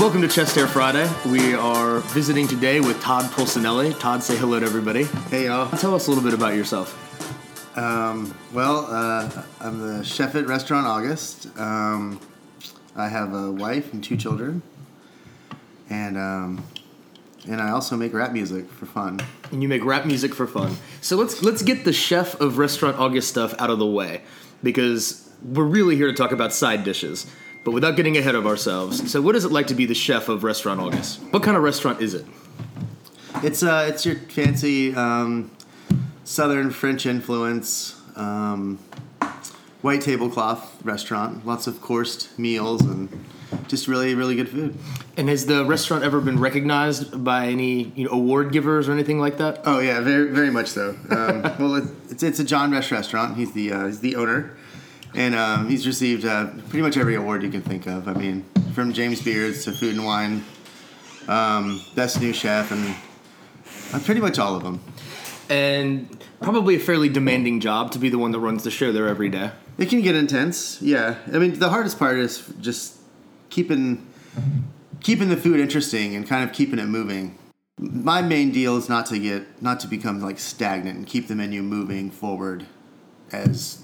Welcome to Chest Hair Friday. We are visiting today with Todd Pulsinelli. Todd, say hello to everybody. Hey y'all. Tell us a little bit about yourself. Um, well, uh, I'm the chef at Restaurant August. Um, I have a wife and two children, and um, and I also make rap music for fun. And you make rap music for fun. So let's let's get the chef of Restaurant August stuff out of the way because we're really here to talk about side dishes. But without getting ahead of ourselves, so what is it like to be the chef of Restaurant August? What kind of restaurant is it? It's uh, it's your fancy um, Southern French influence, um, white tablecloth restaurant. Lots of coursed meals and just really really good food. And has the restaurant ever been recognized by any you know, award givers or anything like that? Oh yeah, very very much so. Um, well, it, it's it's a John Besh restaurant. He's the uh, he's the owner, and um, he's received uh, pretty much every award you can think of. I mean, from James Beards to Food and Wine, um, Best New Chef, and uh, pretty much all of them. And probably a fairly demanding job to be the one that runs the show there every day. It can get intense. Yeah, I mean, the hardest part is just keeping keeping the food interesting and kind of keeping it moving. My main deal is not to get not to become like stagnant and keep the menu moving forward as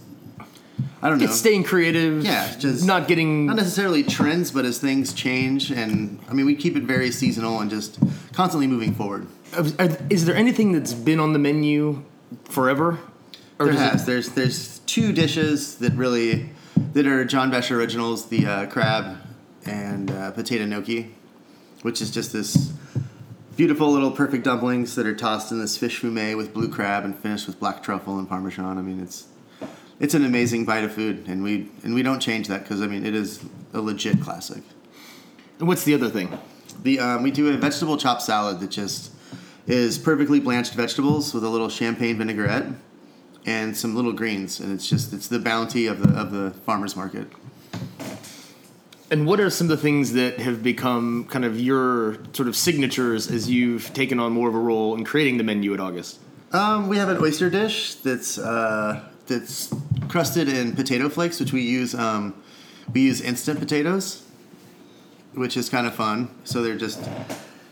I don't know. It's staying creative. Yeah, just not getting not necessarily trends, but as things change, and I mean, we keep it very seasonal and just constantly moving forward. Is there anything that's been on the menu forever? Or There does it- There's there's two dishes that really that are John Besh originals: the uh, crab and uh, potato gnocchi, which is just this beautiful little perfect dumplings that are tossed in this fish fumet with blue crab and finished with black truffle and parmesan. I mean, it's it's an amazing bite of food, and we and we don't change that because I mean it is a legit classic. And what's the other thing? The um, we do a vegetable chopped salad that just is perfectly blanched vegetables with a little champagne vinaigrette and some little greens, and it's just it's the bounty of the of the farmers market. And what are some of the things that have become kind of your sort of signatures as you've taken on more of a role in creating the menu at August? Um, we have an oyster dish that's uh, that's crusted in potato flakes, which we use um, we use instant potatoes, which is kind of fun. So they're just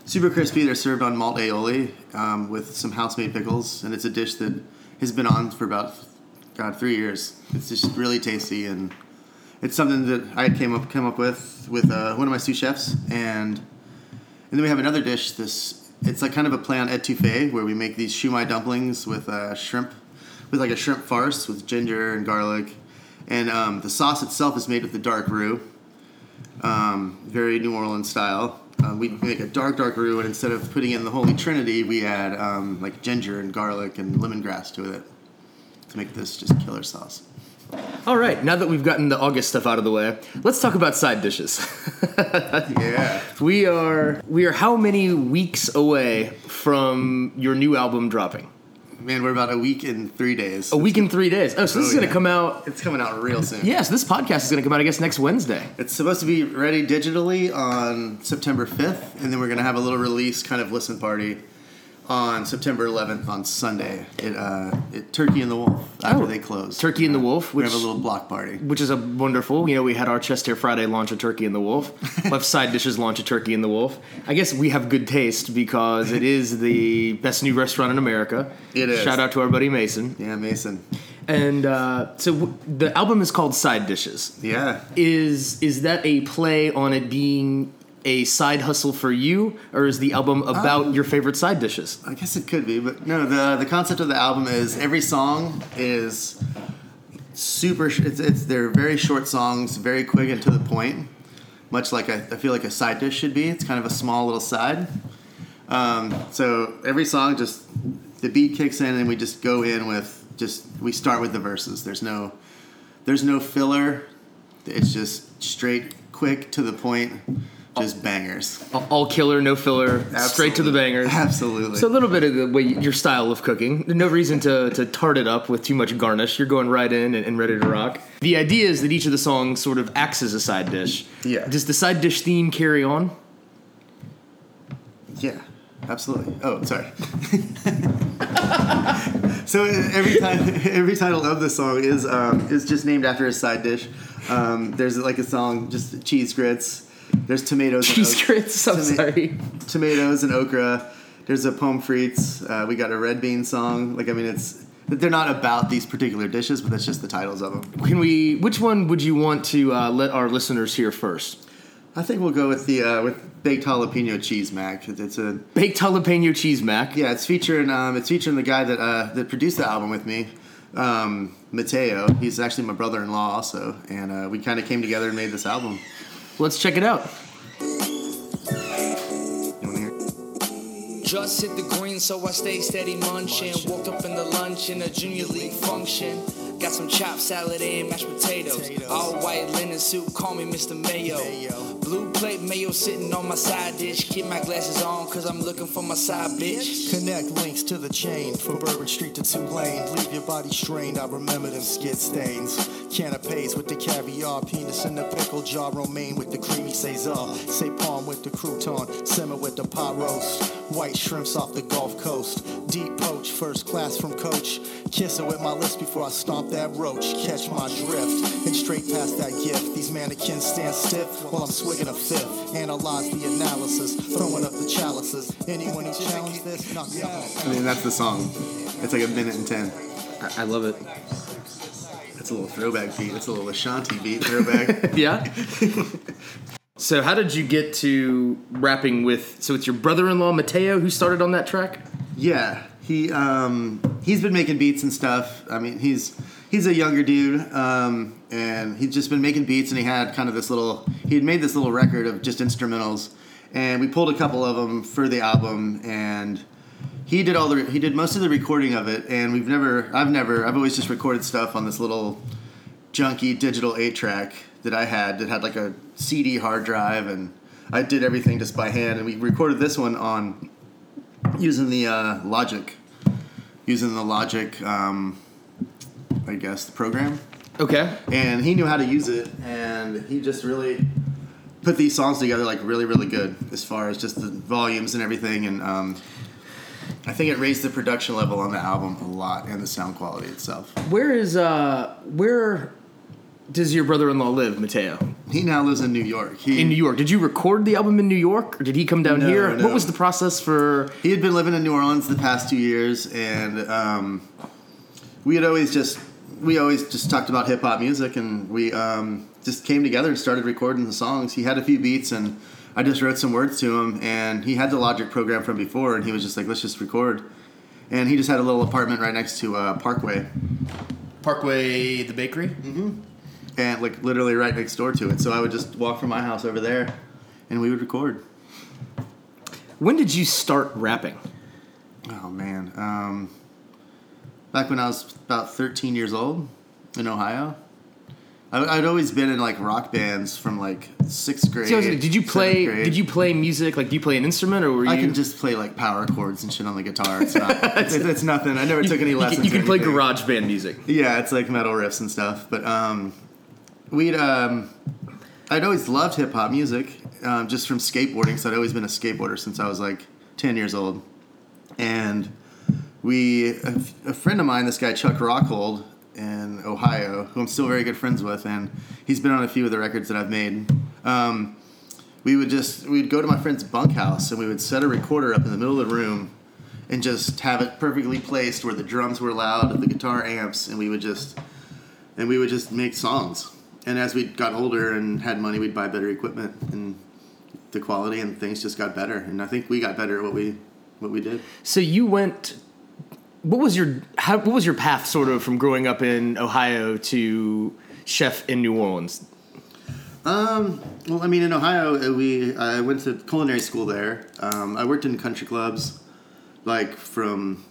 super crispy. They're served on malt aioli um, with some house made pickles, and it's a dish that has been on for about God three years. It's just really tasty, and it's something that I came up came up with with uh, one of my sous chefs, and and then we have another dish. This it's like kind of a play on etouffee, where we make these shumai dumplings with uh, shrimp, with like a shrimp farce with ginger and garlic, and um, the sauce itself is made with the dark roux, um, very New Orleans style. Uh, we make a dark, dark roux, and instead of putting in the Holy Trinity, we add um, like ginger and garlic and lemongrass to it to make this just killer sauce. All right, now that we've gotten the August stuff out of the way, let's talk about side dishes. Yeah. we are we are how many weeks away from your new album dropping? Man, we're about a week and three days. A week and three days. Oh, so this Oh, is going to yeah. come out. It's coming out real soon. Yes, this podcast is going to come out, I guess, next Wednesday. It's supposed to be ready digitally on September 5th, and then we're going to have a little release kind of listen party on September 11th on Sunday at, uh, at Turkey and the Wolf after Oh, they close. Turkey and the Wolf, We have a little block party. which is a wonderful. You know, we had our Chest Hair Friday launch a Turkey and the Wolf. Left Side Dishes launch a Turkey and the Wolf. I guess we have good taste because it is the best new restaurant in America. It is. Shout out to our buddy Mason. Yeah, Mason. And uh, so w- the album is called Side Dishes. Yeah. Is is that a play on it being a side hustle for you, or is the album about your favorite side dishes? I guess it could be, but no. The the concept of the album is every song is super. It's, it's they're very short songs, very quick and to the point. Much like I, I feel like a side dish should be. It's kind of a small little side. Um, so every song just the beat kicks in and we just go in with just we start with the verses. There's no there's no filler. It's just straight, quick to the point, just bangers. All killer, no filler, straight to the bangers. Absolutely. So a little bit of the way your style of cooking. No reason to, to tart it up with too much garnish. You're going right in and, and ready to rock. The idea is that each of the songs sort of acts as a side dish. Yeah. Does the side dish theme carry on? Yeah, absolutely. Oh, sorry. so every time, every title of the song is um, is just named after a side dish. Um, there's like a song, just cheese grits, There's tomatoes. and Cheese oak- grits. I'm toma- sorry. Tomatoes and okra. There's a pomme frites. Uh, we got a red bean song. Like I mean, it's they're not about these particular dishes, but that's just the titles of them. Can we? Which one would you want to uh, let our listeners hear first? I think we'll go with the uh, with baked jalapeno cheese mac. It's a Baked jalapeno cheese mac. yeah. It's featuring um, it's featuring the guy that uh, that produced the album with me, um, Mateo. He's actually my brother-in-law also, and uh, we kind of came together and made this album. Let's check it out. You wanna hear? Just hit the green, so I stay steady munching. Woke up in the lunch in a junior league function. Got some chopped salad and mashed potatoes. All white linen suit, call me Mr. Mayo. Blue plate mayo sitting on my side dish. Keep my glasses on, cause I'm looking for my side bitch. Connect links to the chain from Bourbon Street to Tulane. Leave your body strained. I remember them skid stains. Canapes with the caviar, penis in the pickle jar, romaine with the creamy Caesar, say palm with the crouton, simmer with the pot roast, white shrimps off the Gulf Coast, deep poach, first class from Coach. Kiss it with my lips before I stomp that roach. Catch my drift and straight past that gift. These mannequins stand stiff while I'm swigging a fifth. Analyze the analysis, throwing up the chalices. Anyone who challenged this, knock me out. I mean, that's the song. It's like a minute and ten. I, I love it. It's a little throwback beat. It's a little Ashanti beat throwback. Yeah. so, how did you get to rapping with? So, it's your brother-in-law Mateo who started on that track. yeah, he um, he's been making beats and stuff. I mean, he's he's a younger dude, um, and he'd just been making beats. And he had kind of this little. He had made this little record of just instrumentals, and we pulled a couple of them for the album. And he did all the he did most of the recording of it. And we've never I've never I've always just recorded stuff on this little junky digital eight track that I had that had like a CD hard drive, and I did everything just by hand. And we recorded this one on using the uh, Logic, using the Logic, um, I guess the program. Okay. And he knew how to use it, and he just really put these songs together like really, really good as far as just the volumes and everything. And um, I think it raised the production level on the album a lot and the sound quality itself. Where is uh where does your brother-in-law live, Mateo? He now lives in New York. He, In New York. Did you record the album in New York, or did he come down No, here? no. What was the process for? he had been living in New Orleans the past two years, and um, we had always just we always just talked about hip hop music, and we um, just came together and started recording the songs. He had a few beats, and I just wrote some words to him, and he had the Logic program from before, and he was just like, "Let's just record." And he just had a little apartment right next to uh, Parkway, Parkway, the bakery. and like literally right next door to it. So I would just walk from my house over there, and we would record. When did you start rapping? Oh man, um, back when I was about 13 years old in Ohio, I, I'd always been in like rock bands from like sixth grade. So, did you play? Did you play music? Like, do you play an instrument, or were you? I can just play like power chords and shit on the guitar. It's not. it's, it's nothing. I never took any you, lessons. can, you can play garage band music. Yeah, it's like metal riffs and stuff. But um, we'd um, I'd always loved hip hop music, um, just from skateboarding. So I'd always been a skateboarder since I was like ten years old, and we a, a friend of mine, this guy Chuck Rockhold in Ohio, who I'm still very good friends with, and he's been on a few of the records that I've made. Um, we would just we'd go to my friend's bunkhouse and we would set a recorder up in the middle of the room and just have it perfectly placed where the drums were loud the guitar amps and we would just and we would just make songs and as we got older and had money we'd buy better equipment and the quality and things just got better and i think we got better at what we what we did So you went. What was your how, What was your path, sort of, from growing up in Ohio to chef in New Orleans? Um, well, I mean, in Ohio, uh, we I went to culinary school there. Um, I worked in country clubs, like from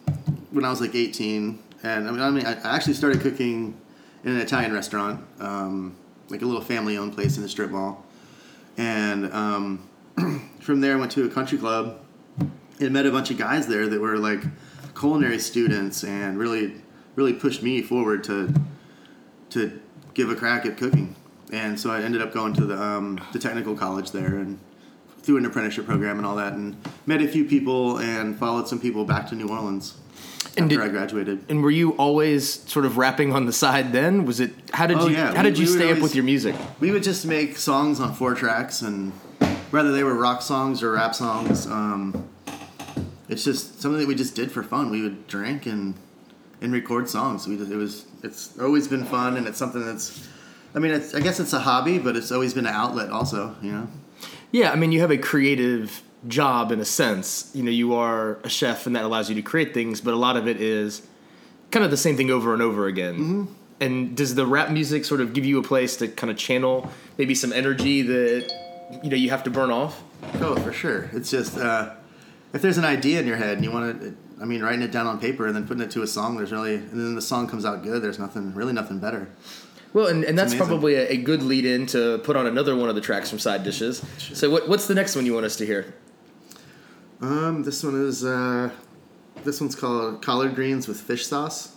when I was like 18, and I mean, I mean, I actually started cooking in an Italian restaurant, um, like a little family-owned place in the strip mall, and um, from there I went to a country club and met a bunch of guys there that were like culinary students and really really pushed me forward to to give a crack at cooking. And so I ended up going to the um, the technical college there and through an apprenticeship program and all that, and met a few people and followed some people back to New Orleans And after did- I graduated. And were you always sort of rapping on the side? Then was it? How did Oh, you? yeah. How did We- you we stay up always- with your music? We would just make songs on four tracks and whether they were rock songs or rap songs. Um, it's just something that we just did for fun. We would drink and and record songs. We just, it was it's always been fun, and it's something that's. I mean, it's, I guess it's a hobby, but it's always been an outlet, also. You know. Yeah, I mean, you have a creative job in a sense. You know, you are a chef, and that allows you to create things. But a lot of it is kind of the same thing over and over again. Mm-hmm. And does the rap music sort of give you a place to kind of channel maybe some energy that you know you have to burn off? Oh, for sure. It's just uh, if there's an idea in your head and you want to, I mean, writing it down on paper and then putting it to a song. There's really, and then the song comes out good. There's nothing, really, nothing better. Well, and, and that's amazing. probably a, a good lead in to put on another one of the tracks from Side Dishes. So, what, what's the next one you want us to hear? Um, this one is, uh, this one's called collard greens with fish sauce.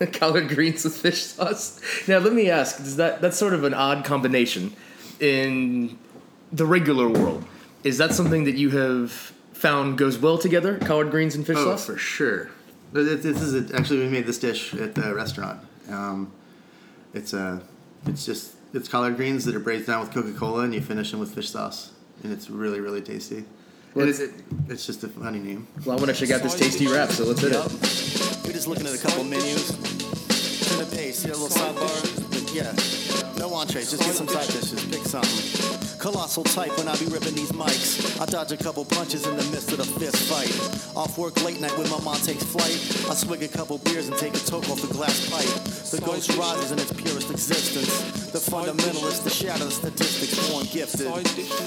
collard greens with fish sauce. Now, let me ask: Does that that's sort of an odd combination in the regular world? Is that something that you have found goes well together? Collard greens and fish Oh, sauce. for sure. This is a, actually we made this dish at the restaurant. Um, it's a, it's just it's collard greens that are braised down with Coca Cola and you finish them with fish sauce, and it's really really tasty. Well, and it's- it's, it's just a funny name. Well, I want to check out this tasty wrap, so let's hit Yup. it. We're just looking at a couple menus. Turn the page, see a little sidebar? But yeah, no entrees, just get some side dishes, pick something. Colossal type when I be ripping these mics. I dodge a couple punches in the midst of the fist fight. Off work late night when my mom takes flight. I swig a couple beers and take a toke off the glass pipe. The ghost rises in its purest existence. The fundamentalist, the shadow statistics, born gifted.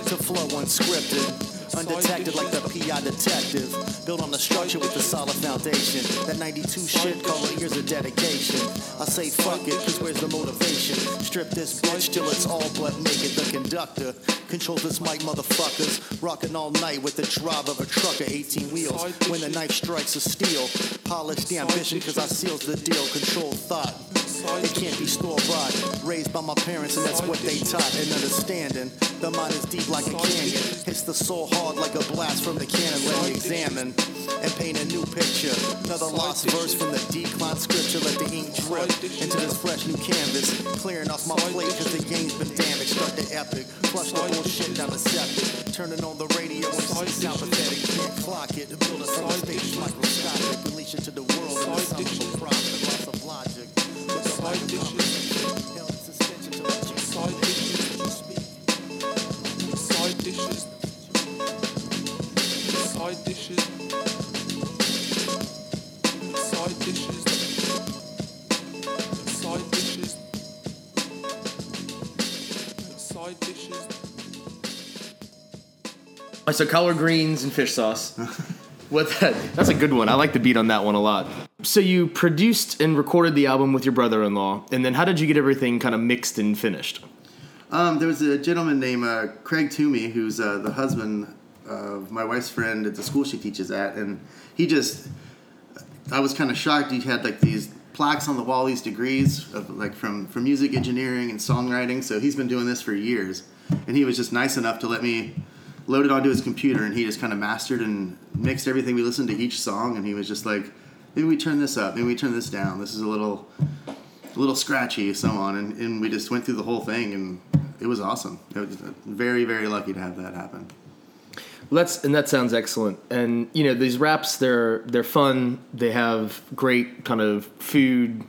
To flow unscripted. Undetected like the PI detective. Built on the structure with the solid foundation. That 92 shit, call it years of dedication. I say fuck it, cause where's the motivation? Strip this bitch till it's all but naked. The conductor controls this mic, motherfuckers. Rocking all night with the drive of a trucker, 18 wheels. When the knife strikes a steel. Polish the ambition cause I seals the deal. Control thought. It can't be store bought. Raised by my parents, and that's what they taught. And understanding, the mind is deep like a canyon. Hits the soul hard like a blast from the cannon. Let me examine and paint a new picture. Another lost verse from the decline scripture. Let the ink drip into this fresh new canvas. Clearing off my plate because the game's been damaged. Start the epic. Flush the bullshit down the septic. Turning on the radio and sound pathetic. Can't clock it. Build us from a stage microscopic. Release it to the world in the. So collard greens and fish sauce. What that? That's a good one. I like the beat on that one a lot. So you produced and recorded the album with your brother-in-law, and then how did you get everything kind of mixed and finished? Um, there was a gentleman named uh, Craig Toomey, who's uh, the husband of my wife's friend at the school she teaches at, and he just, I was kind of shocked. He had like these plaques on the wall, these degrees of like from from music engineering and songwriting. So he's been doing this for years, and he was just nice enough to let me load it onto his computer, and he just kind of mastered and mixed everything. We listened to each song, and he was just like, maybe we turn this up, maybe we turn this down. This is a little a little scratchy, so on, and, and we just went through the whole thing, and it was awesome. It was very, very lucky to have that happen. Well, that's and that sounds excellent. And you know these wraps, they're they're fun. They have great kind of food,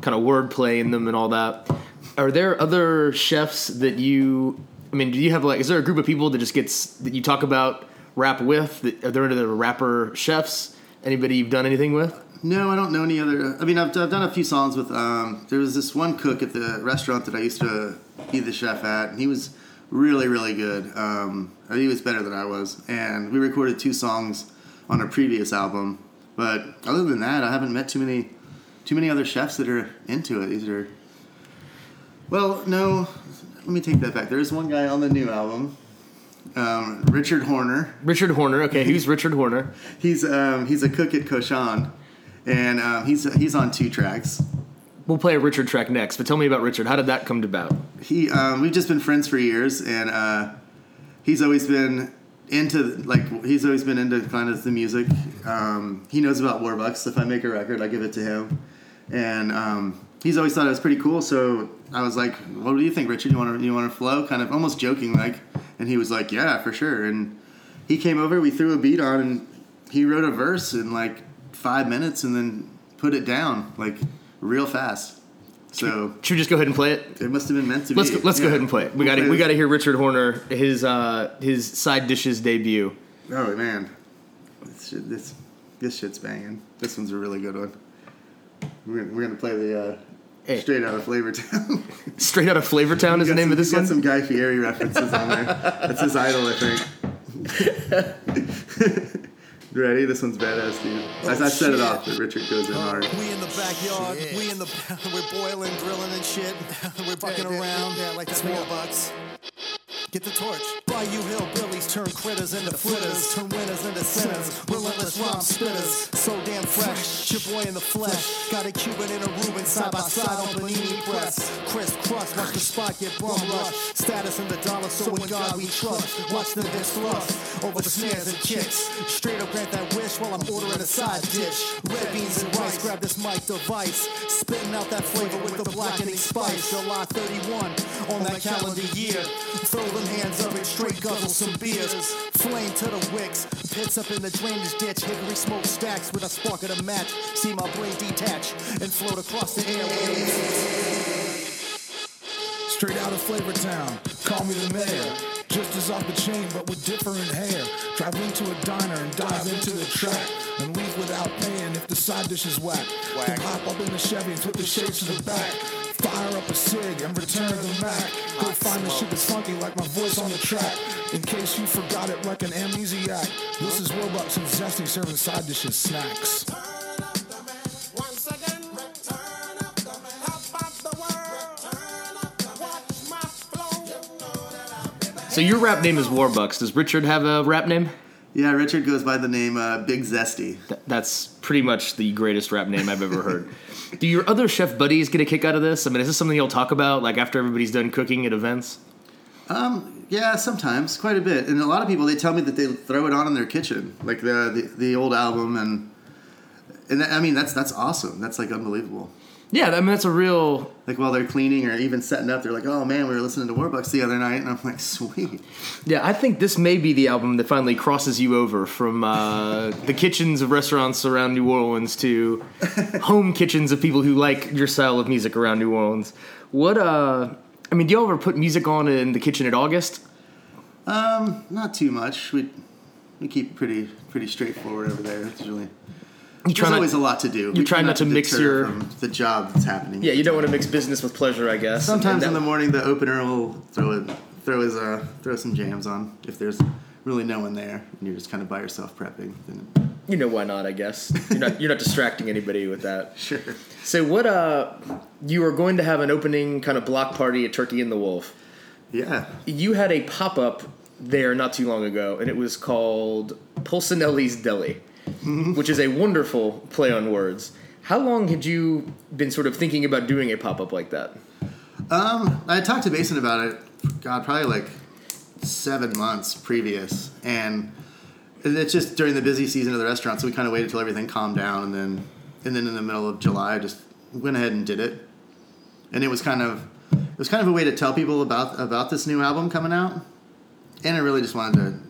kind of wordplay in them and all that. Are there other chefs that you? I mean, do you have like? Is there a group of people that just gets that you talk about rap with? That, are there any other rapper chefs? Anybody you've done anything with? No, I don't know any other. I mean, I've, I've done a few songs with. Um, there was this one cook at the restaurant that I used to be the chef at, and he was really, really good. Um, he was better than I was, and we recorded two songs on a previous album. But other than that, I haven't met too many, too many other chefs that are into it. These are. Well, no. Let me take that back. There is one guy on the new album, um, Richard Horner. Richard Horner. Okay, who's Richard Horner? He's um, he's a cook at Cochon, and um, he's he's on two tracks. We'll play a Richard track next, but tell me about Richard. How did that come about? He um, we've just been friends for years, and uh, he's always been into like he's always been into kind of the music. Um, he knows about Warbucks. If I make a record, I give it to him, and um, he's always thought it was pretty cool. So I was like, "What do you think, Richard? You want to you want to flow?" Kind of almost joking, like, And he was like, "Yeah, for sure." And he came over. We threw a beat on, and he wrote a verse in like five minutes, and then put it down like real fast. So Should we just go ahead and play it? it must have been meant to Let's be. go, let's go ahead and play it. We We'll got to we got to hear Richard Horner his uh his side dishes debut. Oh man, this shit, this this shit's banging. This one's a really good one. We're gonna, we're gonna play the uh, Hey. straight out of Flavor Town. Straight out of Flavortown is the name of this got one. some Guy Fieri references on there. That's his idol, I think. You Ready? This one's badass, dude. Oh, As I set it off, but Richard goes in hard. We in the backyard, we in the we're boiling, grilling and shit. we're fucking Yeah, yeah, around. yeah, like it's that. bucks. Get the torch. Bayou hillbillies turn critters into flitters, turn winners into sinners. Relentless rhyme spitters, so damn fresh. Your boy in the flesh, got a Cuban and a Reuben side by side on panini press. Crisscross, watch the spot get bum rush. Status in the dollar, so in God we trust. Watch the dish thrust over the snares and kicks. Straight up grant that wish while I'm ordering a side dish. Red beans and rice, grab this mic device. Spitting out that flavor with the blackening spice. July 31 on that calendar year. Throw them hands up and straight guzzle some beers. Flame to the wicks, pits up in the drainage ditch. Hickory smoke stacks with a spark of a match. See my brain detach and float across the airwaves. Straight out of Flavor Town, call me the mayor. Just as off the chain, but with different hair. Drive into a diner and dive into the track. And leave without paying if the side dish is whack. Then hop up in the Chevy and flip the shades to the back. Fire up a cig and return the Mac. Go find the shit that's funky like my voice on the track. In case you forgot it like an amnesiac. This is Warbucks and Zesty serving side dishes snacks. So your rap name is Warbucks. Does Richard have a rap name? Yeah, Richard goes by the name uh, Big Zesty. Th- That's pretty much the greatest rap name I've ever heard. Do your other chef buddies get a kick out of this? I mean, is this something you'll talk about like after everybody's done cooking at events? Yeah, sometimes, quite a bit. And a lot of people, they tell me that they throw it on in their kitchen, like the the, the old album, and and that, I mean that's that's awesome. That's like unbelievable. Yeah, I mean that's a real Like while they're cleaning or even setting up, they're like, "Oh man, we were listening to Warbucks the other night," and I'm like, "Sweet." Yeah, I think this may be the album that finally crosses you over from uh, the kitchens of restaurants around New Orleans to home kitchens of people who like your style of music around New Orleans. What, uh, I mean, do y'all ever put music on in the kitchen at August? Um, not too much. We we keep pretty pretty straightforward over there. It's really You there's not- always a lot to do. you try not to mix your- from the job that's happening. Yeah, you don't want to mix business with pleasure, I guess. Sometimes And in the morning, the opener will throw it, throw his, uh, throw some jams on if there's really no one there and you're just kind of by yourself prepping. Then you know why not? I guess you're not you're not distracting anybody with that. sure. So what? Uh, you are going to have an opening kind of block party at Turkey and the Wolf. Yeah. you had a pop up there not too long ago, and it was called Pulsinelli's Deli, which is a wonderful play on words. How long had you been sort of thinking about doing a pop up like that? Um, I talked to Mason about it. God, probably like seven months previous, and it's just during the busy season of the restaurant. So we kind of waited till everything calmed down, and then and then in the middle of July, I just went ahead and did it. And it was kind of it was kind of a way to tell people about about this new album coming out, and I really just wanted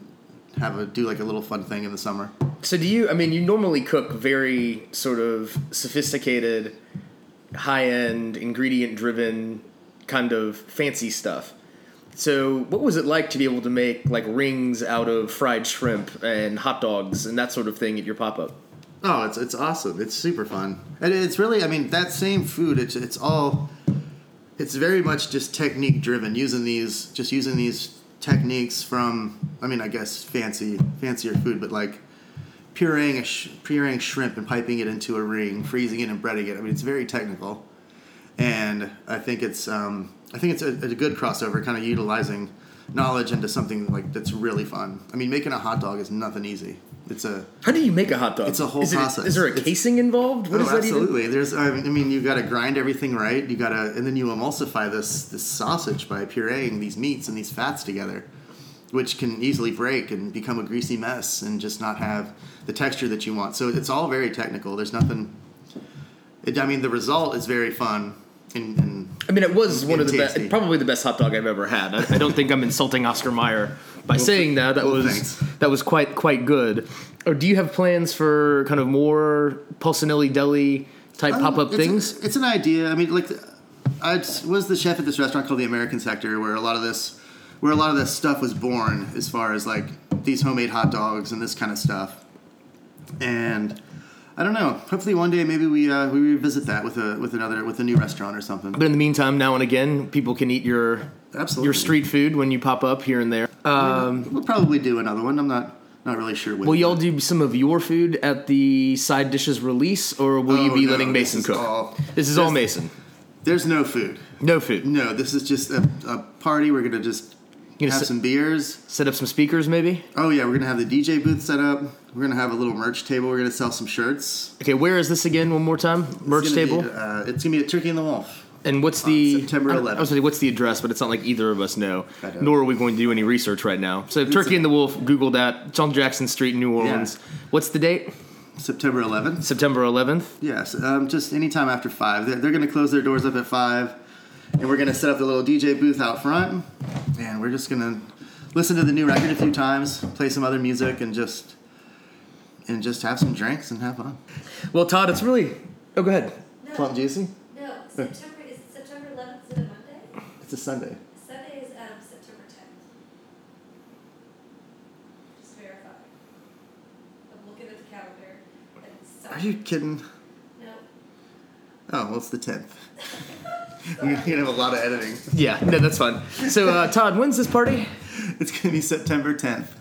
to have a do like a little fun thing in the summer. So, do you, I mean, you normally cook very sort of sophisticated, high end, ingredient driven, kind of fancy stuff. So, what was it like to be able to make like rings out of fried shrimp and hot dogs and that sort of thing at your pop up? Oh, it's it's awesome. It's super fun. And it's really, I mean, that same food. It's it's all. It's very much just technique driven. Using these, just using these techniques from. I mean, I guess fancy fancier food, but like pureeing a sh- pureeing shrimp and piping it into a ring, freezing it and breading it. I mean, it's very technical, and I think it's um, I think it's a, a good crossover, kind of utilizing knowledge into something like that's really fun. I mean, making a hot dog is nothing easy. It's a How do you make a hot dog? It's a whole is it- process. Is there a It's- casing involved? What oh, is that even? absolutely. There's, I mean, you got to grind everything right. You got to, and then you emulsify this this sausage by pureeing these meats and these fats together, which can easily break and become a greasy mess and just not have the texture that you want. So it's all very technical. There's nothing. It, I mean, the result is very fun, And, and I mean, it was one of the tasty. best, probably the best hot dog I've ever had. I, I don't think I'm insulting Oscar Mayer by saying that. That well, was thanks. that was quite quite good. Or do you have plans for kind of more Pulsinelli Deli type Um, pop up things? It's an idea. I mean, like, I was the chef at this restaurant called the American Sector, where a lot of this, where a lot of this stuff was born, as far as like these homemade hot dogs and this kind of stuff. And I don't know. Hopefully, one day maybe we uh, we revisit that with a with another with a new restaurant or something. But in the meantime, now and again, people can eat your Absolutely. your street food when you pop up here and there. Um, we'll probably do another one. I'm not not really sure. Will y'all do some of your food at the side dishes release, or will you Oh, be no, letting Mason is cook? all- this is all Mason. There's no food. No food. No, this is just a, a party. We're gonna just You gonna have set- some beers. Set up some speakers, maybe. Oh yeah, we're gonna have the DJ booth set up. We're gonna have a little merch table. We're gonna sell some shirts. Okay, where is this again? One more time. Merch It's table. Be, uh, it's gonna be at Turkey and the Wolf. And what's the September I- I was gonna say, what's the address, but it's not like either of us know. Nor are we going to do any research right now. So Turkey a- and the Wolf, Google that. It's on Jackson Street, in New Orleans. What's the date? September 11th. September 11th. Yes, um, just anytime after five. They're, they're gonna close their doors up at five, and we're gonna set up the little DJ booth out front, and we're just gonna listen to the new record a few times, play some other music, and just and just have some drinks and have fun. Well, Todd, it's really. Oh, go ahead. Plum juicy. No, September is September 11th. Is it a Monday? It's a Sunday. Sunday is um, September 10th. Just verify. I'm looking at the calendar. Are you kidding? No. Oh, well, it's the tenth. We're gonna have a lot of editing. Yeah, no, that's fine. So, uh, Todd, when's this party? It's gonna be September tenth.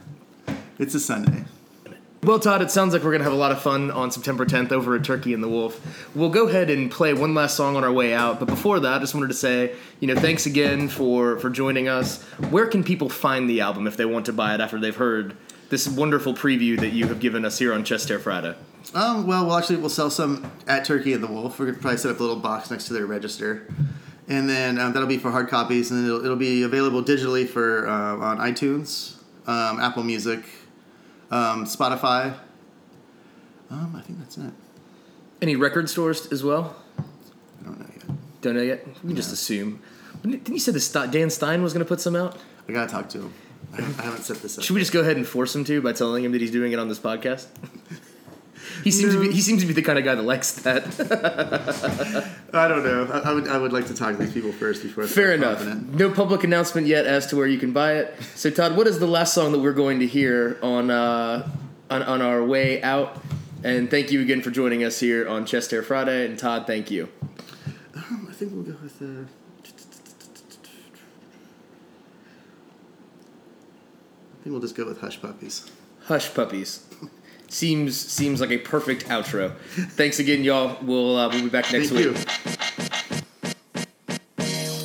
It's a Sunday. Well, Todd, it sounds like we're going to have a lot of fun on September 10th over at Turkey and the Wolf. We'll go ahead and play one last song on our way out, but before that, I just wanted to say, you know, thanks again for for joining us. Where can people find the album if they want to buy it after they've heard this wonderful preview that you have given us here on Chest Hair Friday? Um, well, we'll actually we'll sell some at Turkey and the Wolf. We're gonna probably set up a little box next to their register, and then um, that'll be for hard copies, and then it'll, it'll be available digitally for uh, on iTunes, um, Apple Music, um, Spotify. Um, I think that's it. Any record stores as well? I don't know yet. Don't know yet. We can just assume. Didn't you say the Dan Stein was going to put some out? I gotta talk to him. I, I haven't set this up. Should we just go ahead and force him to by telling him that he's doing it on this podcast? he seems to be he seems to be the kind of guy that likes that. I don't know. I, I would I would like to talk to these people first before. Fair enough. No public announcement yet as to where you can buy it. So Todd, what is the last song that we're going to hear on uh, on, on our way out? And thank you again for joining us here on Chest Hair Friday. And Todd, thank you. Um, I think we'll go with. Uh, think we'll just go with Hush Puppies. Hush Puppies. Seems seems like a perfect outro. Thanks again, y'all. We'll uh, we'll be back next Thank week. you.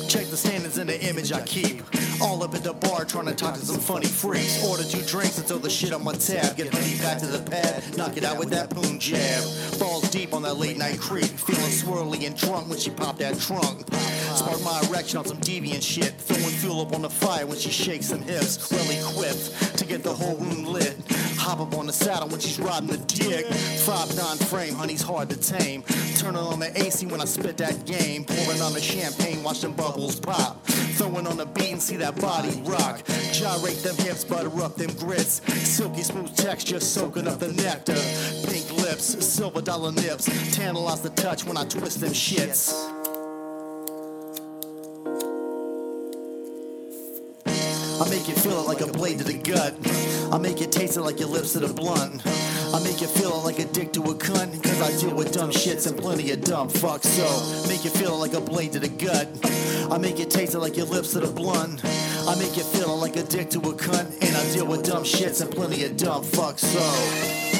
Check the standards in the image I keep. All up at the bar trying to talk to some funny freaks. Order two drinks and throw the shit on my tab. Get ready back to the pad. Knock it out with that boom jab. Falls deep on that late night creep. Feeling swirly and drunk when she popped that trunk. Spark my erection on some deviant shit. Throwing fuel up on the fire when she shakes them hips. Well equipped to get the whole room lit. Hop up on the saddle when she's riding the dick. Five nine frame, honey's hard to tame. Turning on the AC when I spit that game. Pouring on the champagne, watch them bubbles pop. Throwing on the beat and see that body rock. Gyrate them hips, butter up them grits. Silky smooth texture, soaking up the nectar. Pink lips, silver dollar nips. Tantalize the touch when I twist them shits. I make you feel it like a blade to the gut. I make you taste it like your lips to the blunt. I make you feel like a dick to a cunt. Cause I deal with dumb shits and plenty of dumb fucks. So make you feel like a blade to the gut. I make you taste it like your lips to the blunt. I make you feel like a dick to a cunt. And I deal with dumb shits and plenty of dumb fucks. So.